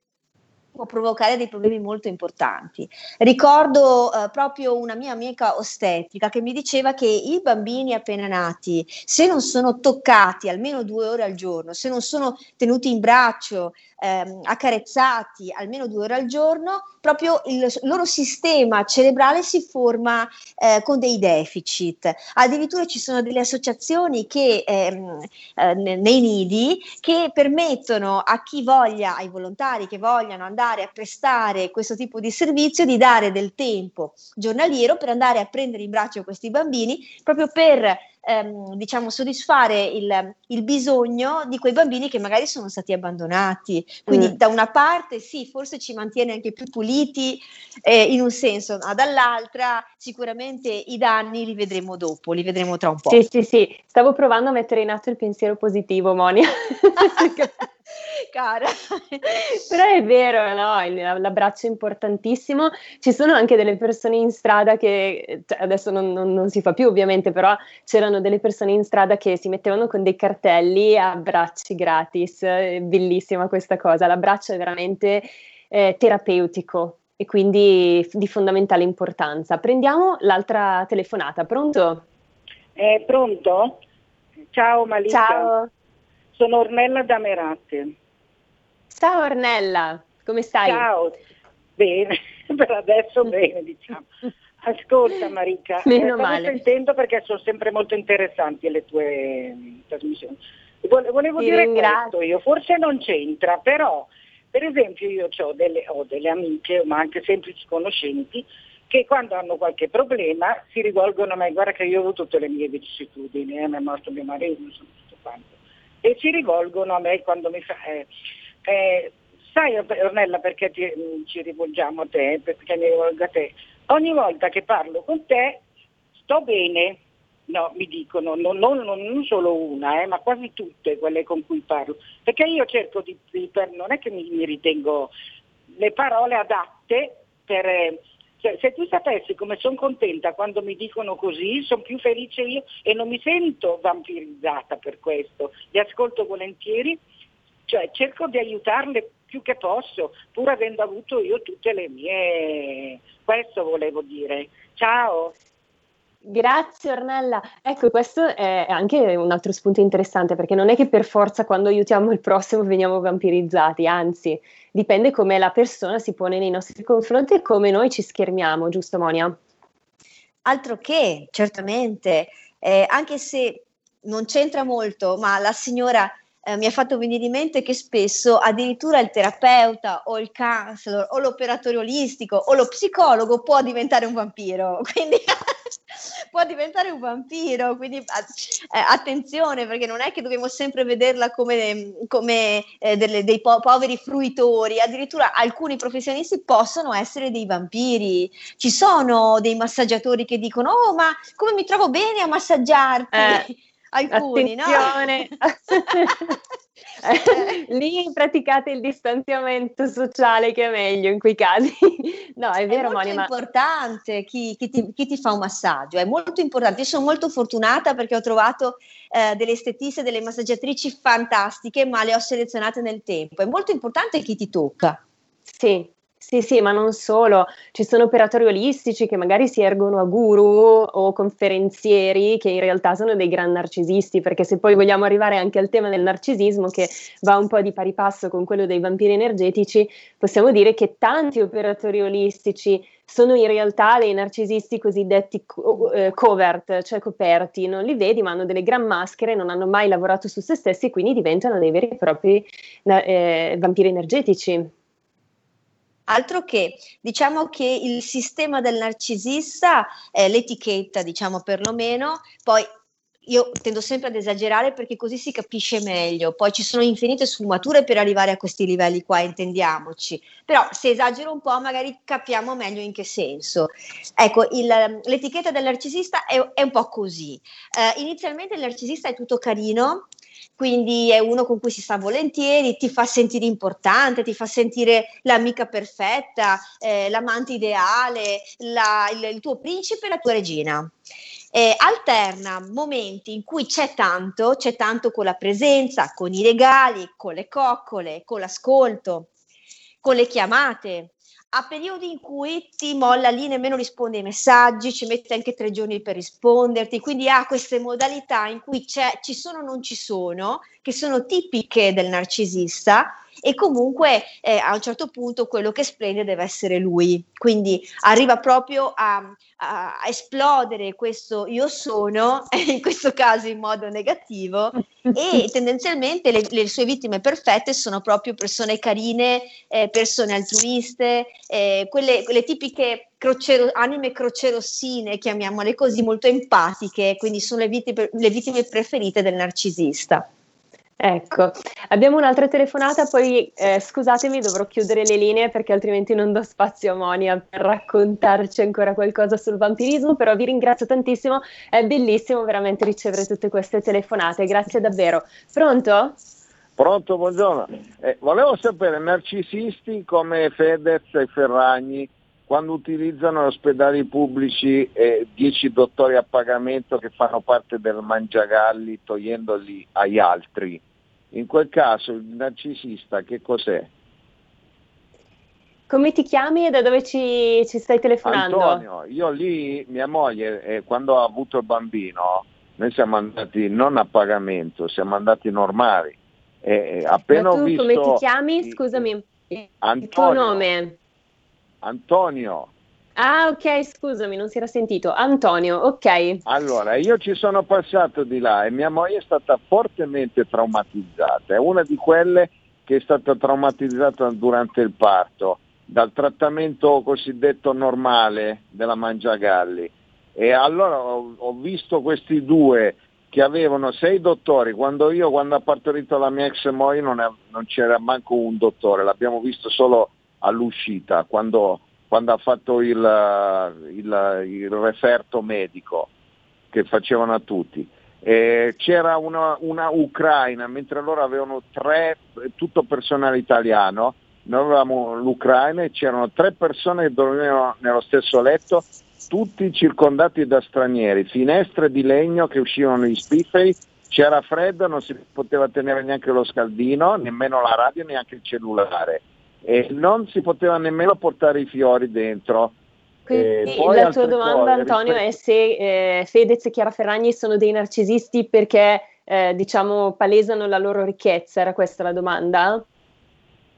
Speaker 4: può provocare dei problemi molto importanti. Ricordo eh, proprio una mia amica ostetrica che mi diceva che i bambini appena nati, se non sono toccati almeno due ore al giorno, se non sono tenuti in braccio, ehm, accarezzati almeno due ore al giorno, proprio il loro sistema cerebrale si forma eh, con dei deficit. Addirittura ci sono delle associazioni che ehm, eh, nei nidi che permettono a chi voglia, ai volontari che vogliano andare a prestare questo tipo di servizio, di dare del tempo giornaliero per andare a prendere in braccio questi bambini proprio per ehm, diciamo, soddisfare il, il, bisogno di quei bambini che magari sono stati abbandonati. Quindi mm. da una parte sì, forse ci mantiene anche più puliti eh, in un senso, ma dall'altra sicuramente i danni li vedremo dopo, li vedremo tra un po'.
Speaker 3: Sì, sì, sì, stavo provando a mettere in atto il pensiero positivo, Monia. [LAUGHS]
Speaker 4: cara. [LAUGHS]
Speaker 3: Però è vero, no? l'abbraccio è importantissimo. Ci sono anche delle persone in strada che, cioè, adesso non, non, non, si fa più ovviamente, però c'erano delle persone in strada che si mettevano con dei cartelli abbracci gratis. È bellissima questa cosa, l'abbraccio è veramente eh, terapeutico e quindi di fondamentale importanza. Prendiamo l'altra telefonata, pronto?
Speaker 9: Eh, pronto? Ciao Malika.
Speaker 3: Ciao.
Speaker 9: Sono Ornella da Merate.
Speaker 3: Ciao Ornella, come stai?
Speaker 9: Ciao, bene, [LAUGHS] per adesso bene diciamo. Ascolta Marica,
Speaker 3: Meno eh, male.
Speaker 9: sentendo perché sono sempre molto interessanti le tue mm, trasmissioni. Volevo
Speaker 3: Ti
Speaker 9: dire
Speaker 3: ringrazio.
Speaker 9: questo io, forse non c'entra, però per esempio io ho delle, ho delle amiche, ma anche semplici conoscenti, che quando hanno qualche problema si rivolgono a me, guarda che io ho avuto tutte le mie vicissitudini, eh, mi è morto mio marito, insomma tutto quanto e si rivolgono a me quando mi fa... Eh, eh, sai Ornella perché ti, mm, ci rivolgiamo a te, perché mi rivolgo a te? Ogni volta che parlo con te sto bene, no, mi dicono, non, non, non solo una, eh, ma quasi tutte quelle con cui parlo, perché io cerco di, di per, non è che mi, mi, ritengo le parole adatte per, eh, cioè, se tu sapessi come sono contenta quando mi dicono così, sono più felice io e non mi sento vampirizzata per questo, li ascolto volentieri, cioè cerco di aiutarle più che posso, pur avendo avuto io tutte le mie... Questo volevo dire. Ciao!
Speaker 3: Grazie Ornella. Ecco, questo è anche un altro spunto interessante perché non è che per forza quando aiutiamo il prossimo veniamo vampirizzati, anzi, dipende come la persona si pone nei nostri confronti e come noi ci schermiamo, giusto Monia?
Speaker 4: Altro che, certamente, eh, anche se non c'entra molto, ma la signora eh, mi ha fatto venire in mente che spesso addirittura il terapeuta o il counselor o l'operatore olistico o lo psicologo può diventare un vampiro, [LAUGHS] quindi [LAUGHS] può diventare un vampiro, quindi eh, attenzione perché non è che dobbiamo sempre vederla come, come eh, delle, dei po- poveri fruitori, addirittura alcuni professionisti possono essere dei vampiri, ci sono dei massaggiatori che dicono oh ma come mi trovo bene a massaggiarti.
Speaker 3: Eh [LAUGHS] alcuni, Attenzione. no? [LAUGHS] Eh, lì praticate il distanziamento sociale che è meglio in quei casi. [LAUGHS] no, è vero,
Speaker 4: è molto
Speaker 3: Monia,
Speaker 4: importante chi, chi, ti, chi, ti, fa un massaggio, è molto importante. Io sono molto fortunata perché ho trovato eh, delle estetiste, delle massaggiatrici fantastiche, ma le ho selezionate nel tempo. È molto importante chi ti tocca.
Speaker 3: Sì, Sì, sì, ma non solo, ci sono operatori olistici che magari si ergono a guru o conferenzieri che in realtà sono dei gran narcisisti, perché se poi vogliamo arrivare anche al tema del narcisismo che va un po' di pari passo con quello dei vampiri energetici, possiamo dire che tanti operatori olistici sono in realtà dei narcisisti cosiddetti co- eh, covert, cioè coperti, non li vedi ma hanno delle gran maschere, non hanno mai lavorato su se stessi e quindi diventano dei veri e propri eh, vampiri energetici.
Speaker 4: Altro che, diciamo che il sistema del narcisista, eh, l'etichetta, diciamo perlomeno, poi io tendo sempre ad esagerare perché così si capisce meglio, poi ci sono infinite sfumature per arrivare a questi livelli qua, intendiamoci, però se esagero un po' magari capiamo meglio in che senso. Ecco, il, l'etichetta del narcisista è, è un po' così. Eh, inizialmente il narcisista è tutto carino, quindi è uno con cui si sta volentieri, ti fa sentire importante, ti fa sentire l'amica perfetta, eh, l'amante ideale, la, il, il, tuo principe e la tua regina. Eh, alterna momenti in cui c'è tanto, c'è tanto con la presenza, con i regali, con le coccole, con l'ascolto, con le chiamate, a periodi in cui ti molla lì, nemmeno risponde ai messaggi, ci mette anche tre giorni per risponderti, quindi ha queste modalità in cui ci sono o non ci sono, che sono tipiche del narcisista e comunque eh, a un certo punto quello che splende deve essere lui, quindi arriva proprio a, a, a esplodere questo io sono, [LAUGHS] in questo caso in modo negativo, e [LAUGHS] tendenzialmente le, le, sue vittime perfette sono proprio persone carine, eh, persone altruiste, eh, quelle, quelle, tipiche crocero, anime crocerossine, chiamiamole così, molto empatiche, quindi sono le vittime, le vittime preferite del narcisista.
Speaker 3: Ecco, abbiamo un'altra telefonata, poi eh, scusatemi, dovrò chiudere le linee perché altrimenti non do spazio a Monia per raccontarci ancora qualcosa sul vampirismo, però vi ringrazio tantissimo, è bellissimo veramente ricevere tutte queste telefonate, grazie davvero. Pronto?
Speaker 10: Pronto, buongiorno. Eh, volevo sapere, narcisisti come Fedez e Ferragni, quando utilizzano ospedali pubblici e 10 dottori a pagamento che fanno parte del mangiagalli togliendoli agli altri, in quel caso il narcisista che cos'è?
Speaker 3: Come ti chiami e da dove ci, ci stai telefonando?
Speaker 10: Antonio, io lì, mia moglie, eh, quando ha avuto il bambino, noi siamo andati non a pagamento, siamo andati normali.
Speaker 3: Eh, appena Ma tu visto, come ti chiami? Scusami, Antonio, il tuo nome?
Speaker 10: Antonio.
Speaker 3: Ah, ok, scusami, non si era sentito. Antonio, ok.
Speaker 10: Allora, io ci sono passato di là e mia moglie è stata fortemente traumatizzata. È una di quelle che è stata traumatizzata durante il parto, dal trattamento cosiddetto normale della mangiagalli. E allora ho, ho visto questi due che avevano sei dottori, quando io, quando ha partorito la mia ex moglie, non, è, non c'era manco un dottore, l'abbiamo visto solo all'uscita, quando quando ha fatto il, il, il referto medico che facevano a tutti. Eh, c'era una, una, ucraina, mentre loro avevano tre, tutto personale italiano, noi avevamo l'Ucraina e c'erano tre persone che dormivano nello stesso letto, tutti circondati da stranieri, finestre di legno che uscivano gli spifferi, c'era freddo, non si poteva tenere neanche lo scaldino, nemmeno la radio, neanche il cellulare e non si poteva nemmeno portare i fiori dentro.
Speaker 3: Quindi la tua domanda, Antonio, rispetto... è se eh, Fedez e Chiara Ferragni sono dei narcisisti perché eh, diciamo palesano la loro ricchezza, era questa la domanda?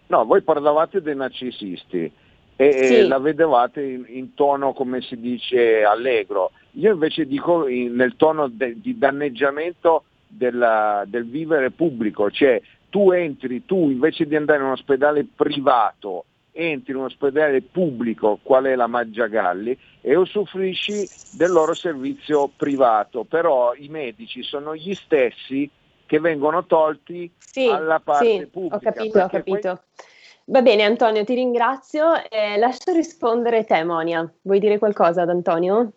Speaker 10: No, voi parlavate dei narcisisti e sì. la vedevate in, in, tono, come si dice, allegro. Io invece dico in, nel tono de, di danneggiamento della, del vivere pubblico, cioè tu entri, tu invece di andare in un ospedale privato, entri in un ospedale pubblico, qual è la Maggiagalli, e usufruisci del loro servizio privato, però i medici sono gli stessi che vengono tolti sì, alla parte sì, pubblica.
Speaker 3: Ho capito, ho capito. Poi... Va bene Antonio, ti ringrazio. Eh, lascio rispondere te, Monia. Vuoi dire qualcosa ad Antonio?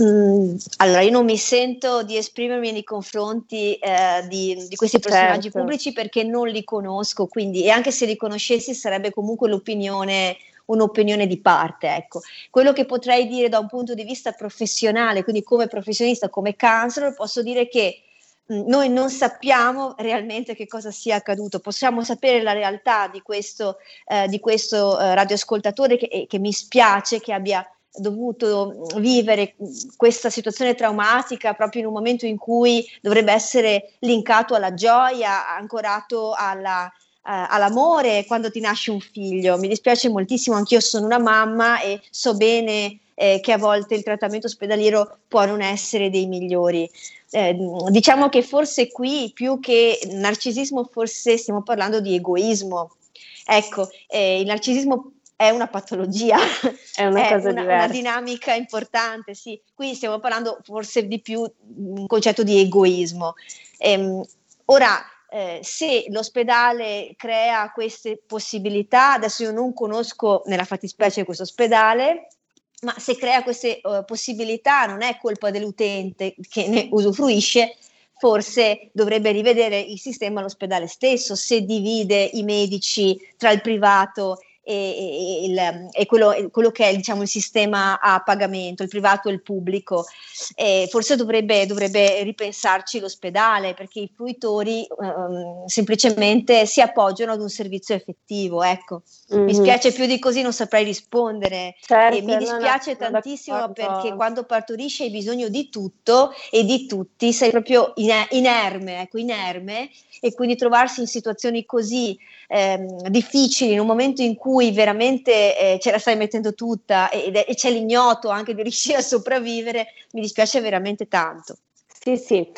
Speaker 4: Mm, allora, io non mi sento di esprimermi nei confronti eh, di, di, questi personaggi certo. pubblici perché non li conosco, quindi, e anche se li conoscessi sarebbe comunque l'opinione, un'opinione di parte. Ecco. Quello che potrei dire da un punto di vista professionale, quindi come professionista, come counselor, posso dire che mm, noi non sappiamo realmente che cosa sia accaduto, possiamo sapere la realtà di questo, eh, di questo eh, radioascoltatore che, che mi spiace che abbia dovuto vivere questa situazione traumatica proprio in un momento in cui dovrebbe essere linkato alla gioia, ancorato alla, Uh, all'amore quando ti nasce un figlio. Mi dispiace moltissimo, anch'io sono una mamma e so bene eh, che a volte il trattamento ospedaliero può non essere dei migliori. Eh, diciamo che forse qui più che narcisismo, forse stiamo parlando di egoismo. Ecco, eh, il narcisismo è una patologia, [LAUGHS]
Speaker 3: è una, è una,
Speaker 4: una dinamica importante, sì. Qui stiamo parlando forse di più un concetto di egoismo. Ehm, ora, eh, se l'ospedale crea queste possibilità, adesso io non conosco nella fattispecie questo ospedale, ma se crea queste uh, possibilità non è colpa dell'utente che ne usufruisce, forse dovrebbe rivedere il sistema all'ospedale stesso, se divide i medici tra il privato e, il, e quello, quello, che è diciamo, il sistema a pagamento, il privato e il pubblico. E forse dovrebbe, dovrebbe, ripensarci l'ospedale perché i fruitori um, semplicemente si appoggiano ad un servizio effettivo. Ecco. Mm-hmm. Mi spiace più di così, non saprei rispondere. Certo, e mi dispiace no, no, tantissimo perché quando partorisci hai bisogno di tutto e di tutti, sei proprio inerme, ecco, inerme e quindi trovarsi in situazioni così ehm, difficili in un momento in cui veramente eh, ce la stai mettendo tutta e, e c'è l'ignoto anche di [LAUGHS] riuscire a sopravvivere, mi dispiace veramente tanto.
Speaker 3: Sì, sì,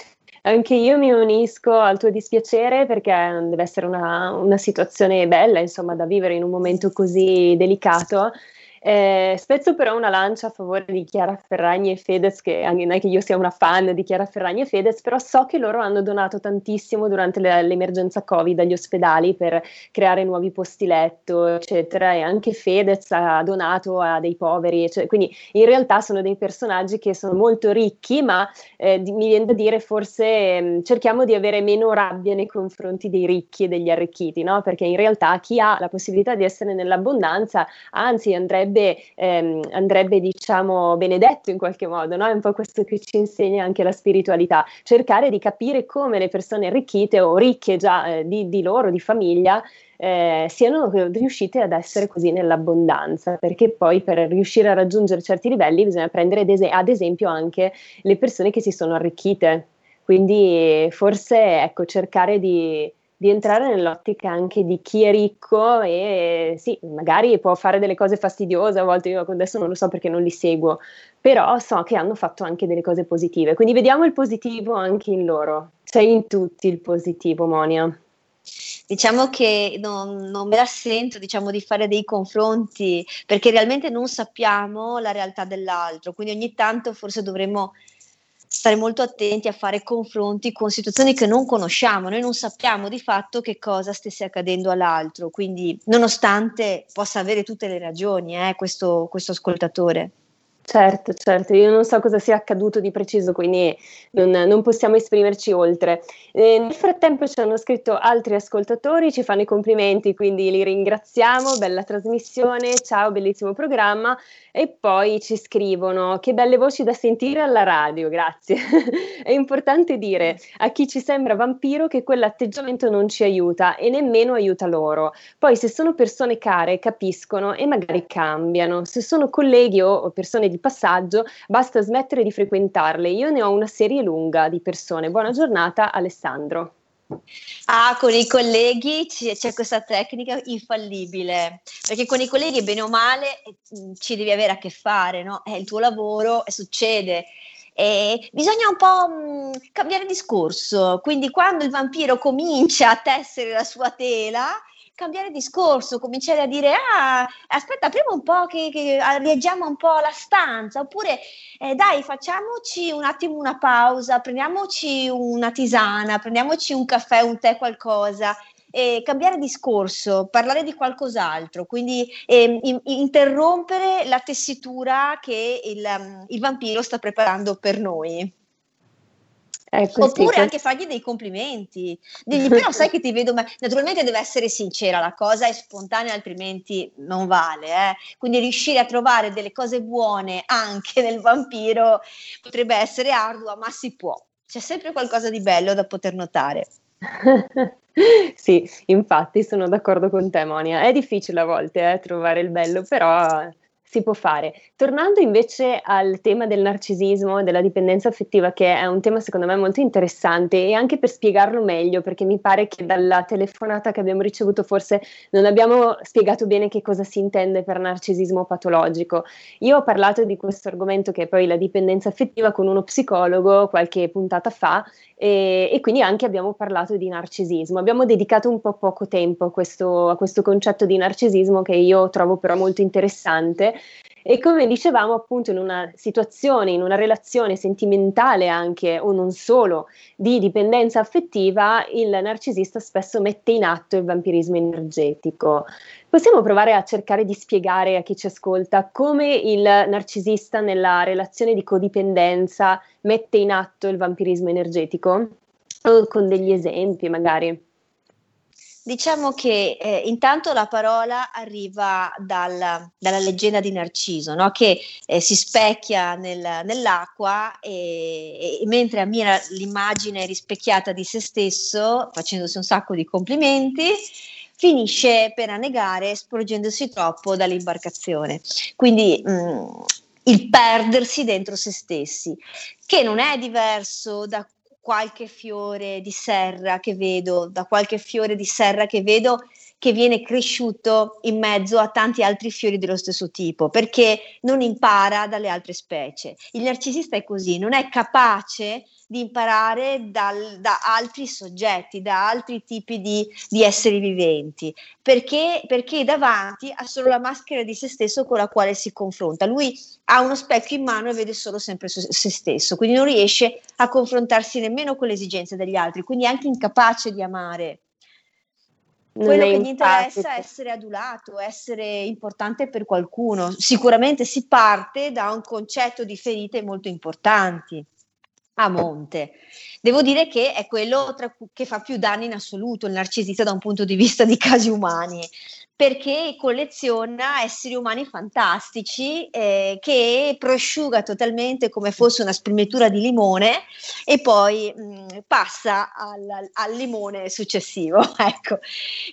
Speaker 3: anche io mi unisco al tuo dispiacere perché deve essere una, una, situazione bella, insomma, da vivere in un momento così delicato eh, spezzo però una lancia a favore di Chiara Ferragni e Fedez, che non è che io sia una fan di Chiara Ferragni e Fedez, però so che loro hanno donato tantissimo durante le, l'emergenza Covid agli ospedali per creare nuovi posti letto, eccetera, e anche Fedez ha donato a dei poveri, cioè, quindi in realtà sono dei personaggi che sono molto ricchi, ma eh, mi viene da dire forse eh, cerchiamo di avere meno rabbia nei confronti dei ricchi e degli arricchiti, no? perché in realtà chi ha la possibilità di essere nell'abbondanza, anzi andrebbe andrebbe, ehm, andrebbe diciamo, benedetto in qualche modo, no? è un po' questo che ci insegna anche la spiritualità, cercare di capire come le persone arricchite o ricche già eh, di, di loro, di famiglia, eh, siano riuscite ad essere così nell'abbondanza, perché poi per riuscire a raggiungere certi livelli bisogna prendere ad esempio anche le persone che si sono arricchite. Quindi forse ecco, cercare di, di entrare nell'ottica anche di chi è ricco e sì, magari può fare delle cose fastidiose, a volte io adesso non lo so perché non li seguo, però so che hanno fatto anche delle cose positive, quindi vediamo il positivo anche in loro, c'è in tutti il positivo, Monia.
Speaker 4: Diciamo che non, non me la sento diciamo, di fare dei confronti perché realmente non sappiamo la realtà dell'altro, quindi ogni tanto forse dovremmo stare molto attenti a fare confronti con situazioni che non conosciamo, noi non sappiamo di fatto che cosa stesse accadendo all'altro, quindi nonostante possa avere tutte le ragioni eh, questo, questo ascoltatore.
Speaker 3: Certo, certo, io non so cosa sia accaduto di preciso, quindi non, non possiamo esprimerci oltre. Eh, nel frattempo ci hanno scritto altri ascoltatori, ci fanno i complimenti, quindi li ringraziamo, bella trasmissione, ciao, bellissimo programma. E poi ci scrivono che belle voci da sentire alla radio, grazie. [LAUGHS] È importante dire a chi ci sembra vampiro che quell'atteggiamento non ci aiuta e nemmeno aiuta loro. Poi se sono persone care capiscono e magari cambiano. Se sono colleghi o persone di passaggio basta smettere di frequentarle. Io ne ho una serie lunga di persone. Buona giornata Alessandro.
Speaker 4: Ah, con i colleghi c'è questa tecnica infallibile, perché con i colleghi, bene o male, mm, ci devi avere a che fare, no? È il tuo lavoro e succede. E bisogna un po' mh, mm, cambiare discorso, quindi quando il vampiro comincia a tessere la sua tela, cambiare discorso, cominciare a dire ah, aspetta, apriamo un po' che, che rieggiamo un po' la stanza, oppure eh, dai, facciamoci un attimo una pausa, prendiamoci una tisana, prendiamoci un caffè, un tè, qualcosa. E cambiare discorso, parlare di qualcos'altro, quindi eh, in, interrompere la tessitura che il, il vampiro sta preparando per noi. Ecco, Oppure sì, anche fargli dei complimenti, digli però sai che ti vedo, ma naturalmente deve essere sincera la cosa, è spontanea altrimenti non vale, eh? quindi riuscire a trovare delle cose buone anche nel vampiro potrebbe essere ardua, ma si può. c'è sempre qualcosa di bello da poter notare. [LAUGHS]
Speaker 3: sì, infatti sono d'accordo con te Monia, è difficile a volte eh, trovare il bello, però si può fare. Tornando invece al tema del narcisismo, della dipendenza affettiva, che è un tema secondo me molto interessante e anche per spiegarlo meglio, perché mi pare che dalla telefonata che abbiamo ricevuto forse non abbiamo spiegato bene che cosa si intende per narcisismo patologico. Io ho parlato di questo argomento che è poi la dipendenza affettiva con uno psicologo qualche puntata fa e, e, quindi anche abbiamo parlato di narcisismo. Abbiamo dedicato un po' poco tempo a questo, a questo concetto di narcisismo che io trovo però molto interessante e come dicevamo, appunto, in una situazione, in una relazione sentimentale anche, o non solo, di dipendenza affettiva, il narcisista spesso mette in atto il vampirismo energetico. Possiamo provare a cercare di spiegare a chi ci ascolta come il narcisista nella relazione di codipendenza mette in atto il vampirismo energetico? Con degli esempi, magari.
Speaker 4: Diciamo che eh, intanto la parola arriva dal, dalla leggenda di Narciso, no? che eh, si specchia nel, nell'acqua e, e, mentre ammira l'immagine rispecchiata di se stesso, facendosi un sacco di complimenti, finisce per annegare sporgendosi troppo dall'imbarcazione. Quindi mh, mm, il perdersi dentro se stessi, che non è diverso da qualche fiore di serra che vedo, da qualche fiore di serra che vedo che viene cresciuto in mezzo a tanti altri fiori dello stesso tipo, perché non impara dalle altre specie. Il narcisista è così, non è capace di imparare dal, da altri soggetti, da altri tipi di, di esseri viventi, perché, perché davanti ha solo la maschera di se stesso con la quale si confronta. Lui ha uno specchio in mano e vede solo sempre se stesso, quindi non riesce a confrontarsi nemmeno con le esigenze degli altri, quindi è anche incapace di amare. Quello che gli interessa è essere adulato, essere importante per qualcuno. Sicuramente si parte da un concetto di ferite molto importanti a monte. Devo dire che è quello tra, che fa più danni in assoluto il narcisista da un punto di vista di casi umani, perché colleziona esseri umani fantastici eh, che prosciuga totalmente come fosse una sprimetura di limone e poi mh, mm, passa al, al, limone successivo. [LAUGHS] ecco.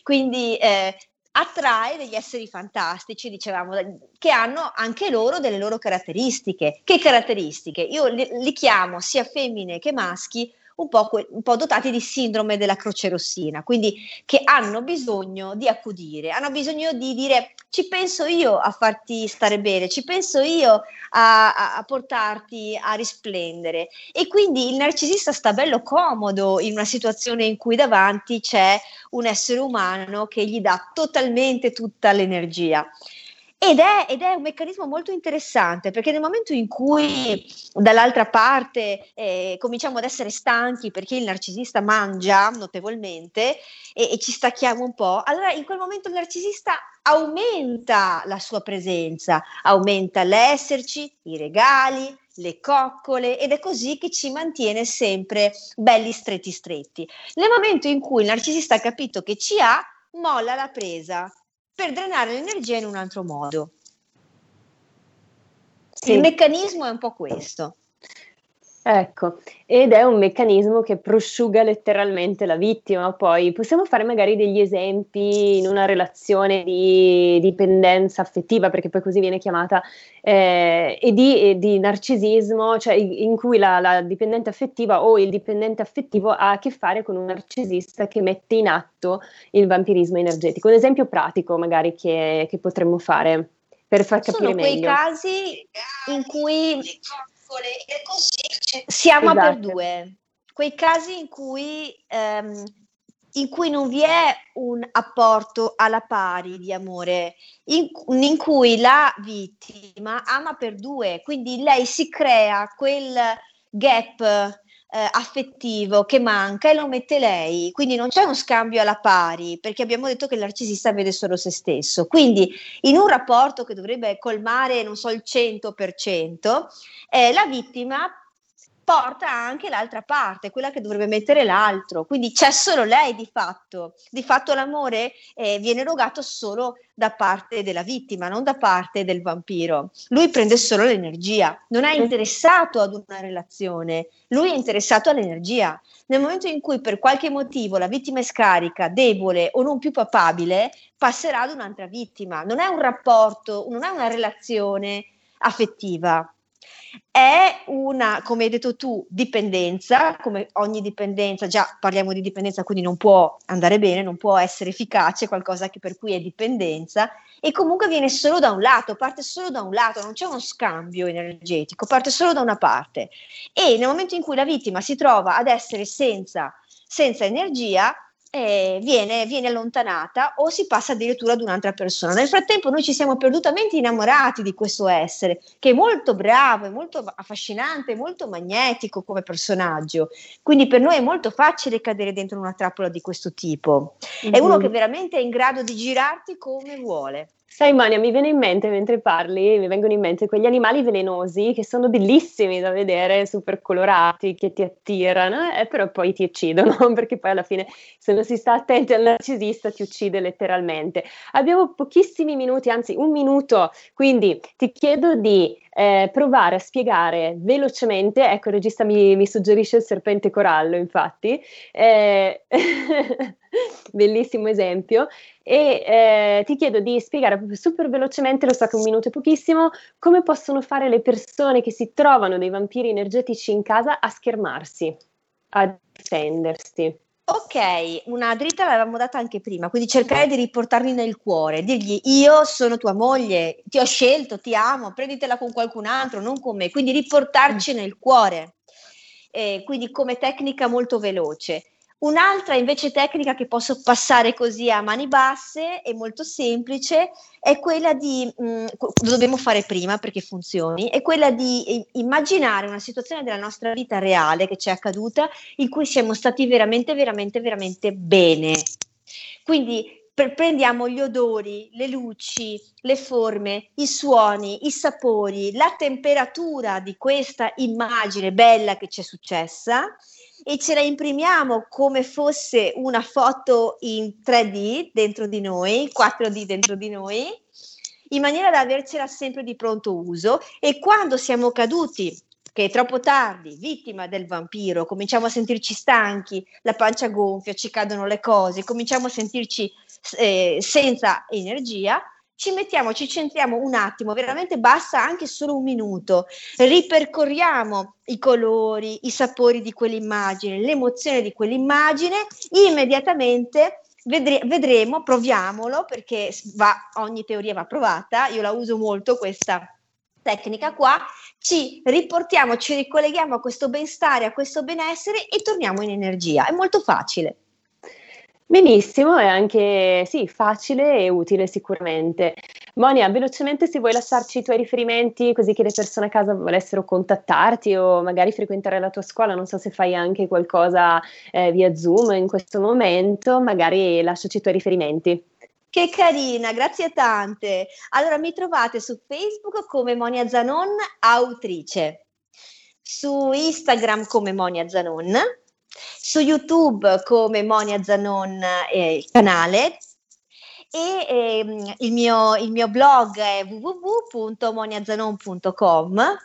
Speaker 4: Quindi eh, attrae degli esseri fantastici, dicevamo, che hanno anche loro delle loro caratteristiche. Che caratteristiche? Io li, li chiamo sia femmine che maschi un po', un po', dotati di sindrome della croce rossina, quindi che hanno bisogno di accudire, hanno bisogno di dire ci penso io a farti stare bene, ci penso io a, a, a portarti a risplendere. E quindi il narcisista sta bello comodo in una situazione in cui davanti c'è un essere umano che gli dà totalmente tutta l'energia. Ed è, ed è, un meccanismo molto interessante perché nel momento in cui dall'altra parte eh, cominciamo ad essere stanchi perché il narcisista mangia notevolmente e, e, ci stacchiamo un po', allora in quel momento il narcisista aumenta la sua presenza, aumenta l'esserci, i regali, le coccole ed è così che ci mantiene sempre belli stretti stretti. Nel momento in cui il narcisista ha capito che ci ha, molla la presa per drenare l'energia in un altro modo. Sì. Il meccanismo è un po' questo.
Speaker 3: Ecco, ed è un meccanismo che prosciuga letteralmente la vittima. Poi possiamo fare magari degli esempi in una relazione di dipendenza affettiva, perché poi così viene chiamata, eh, e, di, e, di, narcisismo, cioè in cui la, la, dipendente affettiva o il dipendente affettivo ha a che fare con un narcisista che mette in atto il vampirismo energetico. Un esempio pratico magari che, che potremmo fare per far capire
Speaker 4: Sono
Speaker 3: meglio.
Speaker 4: Sono quei casi in cui e così si ama esatto. per due. Quei casi in cui, ehm, in cui non vi è un apporto alla pari di amore, in, in cui la vittima ama per due, quindi lei si crea quel gap eh, affettivo che manca e lo mette lei, quindi non c'è uno scambio alla pari, perché abbiamo detto che il narcisista vede solo se stesso. Quindi in un rapporto che dovrebbe colmare, non so, il 100%, eh, la vittima porta anche l'altra parte, quella che dovrebbe mettere l'altro. Quindi c'è solo lei di fatto. Di fatto l'amore eh, viene erogato solo da parte della vittima, non da parte del vampiro. Lui prende solo l'energia, non è interessato ad una relazione, lui è interessato all'energia. Nel momento in cui per qualche motivo la vittima è scarica, debole o non più papabile, passerà ad un'altra vittima. Non è un rapporto, non è una relazione affettiva è una, come hai detto tu, dipendenza, come ogni dipendenza, già parliamo di dipendenza, quindi non può andare bene, non può essere efficace, qualcosa che per cui è dipendenza, e comunque viene solo da un lato, parte solo da un lato, non c'è uno scambio energetico, parte solo da una parte. E nel momento in cui la vittima si trova ad essere senza, senza energia, eh, viene, viene, allontanata o si passa addirittura ad un'altra persona. Nel frattempo noi ci siamo perdutamente innamorati di questo essere, che è molto bravo, è molto affascinante, molto magnetico come personaggio. Quindi per noi è molto facile cadere dentro una trappola di questo tipo. Mm-hmm. È uno mhm. che veramente è in grado di girarti come vuole.
Speaker 3: Sai Mania, mi viene in mente mentre parli, mi vengono in mente quegli animali velenosi che sono bellissimi da vedere, super colorati, che ti attirano, eh, però poi ti uccidono, [LAUGHS] perché poi alla fine se non si sta attenti al narcisista ti uccide letteralmente. Abbiamo pochissimi minuti, anzi un minuto, quindi ti chiedo di eh, provare a spiegare velocemente, ecco il regista mi, mi suggerisce il serpente corallo infatti, eh, [LAUGHS] [LAUGHS] bellissimo esempio, e eh, ti chiedo di spiegare proprio super velocemente, lo so che un minuto è pochissimo, come possono fare le persone che si trovano dei vampiri energetici in casa a schermarsi, a difendersi.
Speaker 4: Ok, una dritta l'avevamo data anche prima, quindi cercare di riportarli nel cuore, dirgli io sono tua moglie, ti ho scelto, ti amo, prenditela con qualcun altro, non con me, quindi riportarci nel cuore, eh, quindi come tecnica molto veloce. Un'altra invece tecnica che posso passare così a mani basse e molto semplice è quella di, mh, mm, lo dobbiamo fare prima perché funzioni, è quella di immaginare una situazione della nostra vita reale che ci è accaduta in cui siamo stati veramente, veramente, veramente bene. Quindi prendiamo gli odori, le luci, le forme, i suoni, i sapori, la temperatura di questa immagine bella che ci è successa e ce la imprimiamo come fosse una foto in 3D dentro di noi, 4D dentro di noi, in maniera da avercela sempre di pronto uso. E quando siamo caduti che è troppo tardi, vittima del vampiro, cominciamo a sentirci stanchi, la pancia gonfia, ci cadono le cose, cominciamo a sentirci eh, senza energia, ci mettiamo, ci centriamo un attimo, veramente basta anche solo un minuto, ripercorriamo i colori, i sapori di quell'immagine, l'emozione di quell'immagine, immediatamente vedre- vedremo, proviamolo perché va, ogni teoria va provata, io la uso molto questa tecnica qua, ci riportiamo, ci ricolleghiamo a questo benstare, a questo benessere e torniamo in energia. È molto facile.
Speaker 3: Benissimo, è anche sì, facile e utile sicuramente. Monia, velocemente se vuoi lasciarci i tuoi riferimenti così che le persone a casa volessero contattarti o magari frequentare la tua scuola, non so se fai anche qualcosa eh, via Zoom in questo momento, magari lasciaci i tuoi riferimenti.
Speaker 4: Che carina, grazie tante. Allora mi trovate su Facebook come Monia Zanon, autrice, su Instagram come Monia Zanon su YouTube come Monia Zanon eh, canale e ehm, il, mio, il mio blog è www.moniazanon.com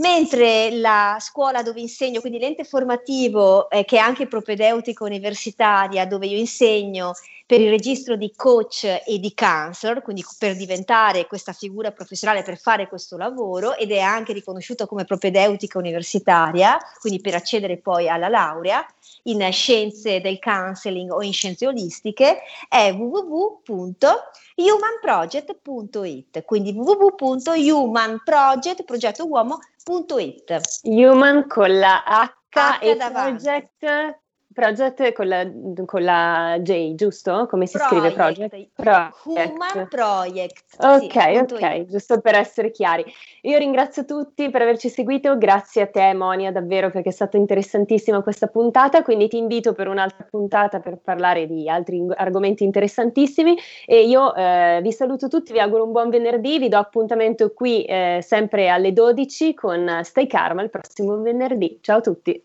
Speaker 4: mentre la scuola dove insegno, quindi l'ente formativo eh, che è anche propedeutica universitaria dove io insegno per il registro di coach e di counselor, quindi per diventare questa figura professionale, per fare questo lavoro ed è anche riconosciuta come propedeutica universitaria, quindi per accedere poi alla laurea in scienze del counseling o in scienze olistiche, è www.humanproject.it, quindi www.humanproject,
Speaker 3: Human con la H, H e davanti. project Project con la, con la J, giusto? Come si
Speaker 4: project.
Speaker 3: scrive Project?
Speaker 4: project? Human Project.
Speaker 3: Ok, sì, ok, giusto per essere chiari. Io ringrazio tutti per averci seguito, grazie a te Monia davvero perché è stata interessantissima questa puntata, quindi ti invito per un'altra puntata per parlare di altri argomenti interessantissimi e io eh, vi saluto tutti, vi auguro un buon venerdì, vi do appuntamento qui eh, sempre alle 12 con Stay Karma il prossimo venerdì. Ciao a tutti!